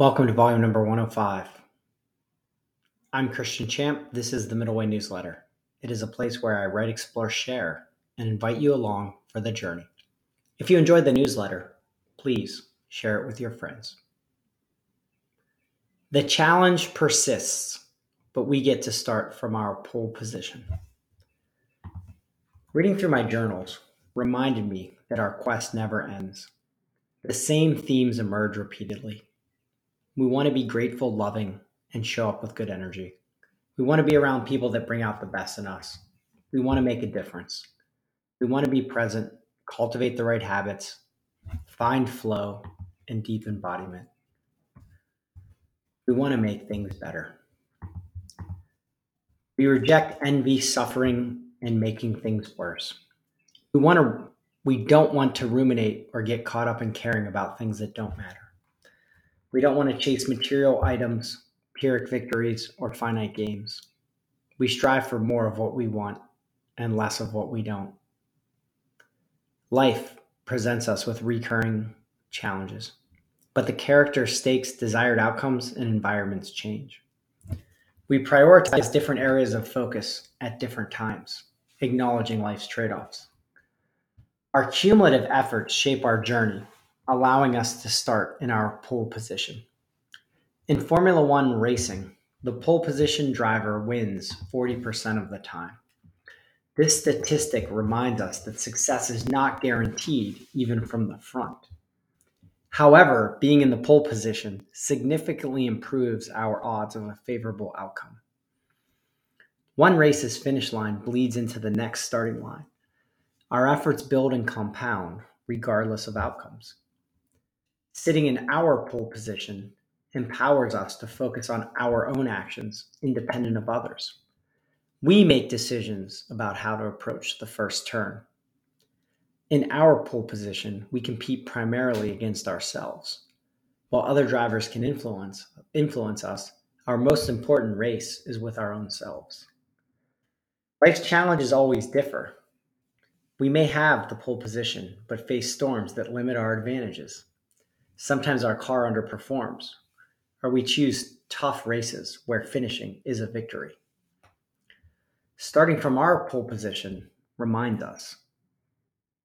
Welcome to volume number 105. I'm Christian Champ. This is the Middle Way newsletter. It is a place where I write, explore, share, and invite you along for the journey. If you enjoyed the newsletter, please share it with your friends. The challenge persists, but we get to start from our pole position. Reading through my journals reminded me that our quest never ends. The same themes emerge repeatedly we want to be grateful, loving, and show up with good energy. We want to be around people that bring out the best in us. We want to make a difference. We want to be present, cultivate the right habits, find flow, and deep embodiment. We want to make things better. We reject envy, suffering, and making things worse. We want to we don't want to ruminate or get caught up in caring about things that don't matter. We don't want to chase material items, Pyrrhic victories, or finite games. We strive for more of what we want and less of what we don't. Life presents us with recurring challenges, but the character, stakes, desired outcomes, and environments change. We prioritize different areas of focus at different times, acknowledging life's trade offs. Our cumulative efforts shape our journey allowing us to start in our pole position. In Formula One racing, the pole position driver wins 40% of the time. This statistic reminds us that success is not guaranteed even from the front. However, being in the pole position significantly improves our odds of a favorable outcome. One race's finish line bleeds into the next starting line. Our efforts build and compound regardless of outcomes. Sitting in our pole position empowers us to focus on our own actions independent of others. We make decisions about how to approach the first turn. In our pole position, we compete primarily against ourselves. While other drivers can influence influence us, our most important race is with our own selves. Life's challenges always differ. We may have the pole position, but face storms that limit our advantages. Sometimes our car underperforms, or we choose tough races where finishing is a victory. Starting from our pole position reminds us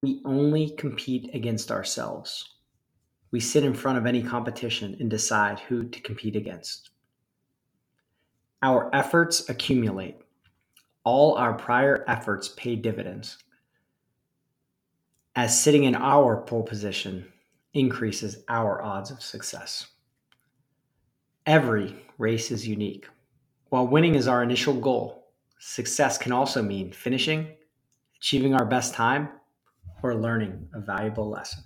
we only compete against ourselves. We sit in front of any competition and decide who to compete against. Our efforts accumulate. All our prior efforts pay dividends. As sitting in our pole position increases our odds of success. Every race is unique. While winning is our initial goal, success can also mean finishing, achieving our best time, or learning a valuable lesson.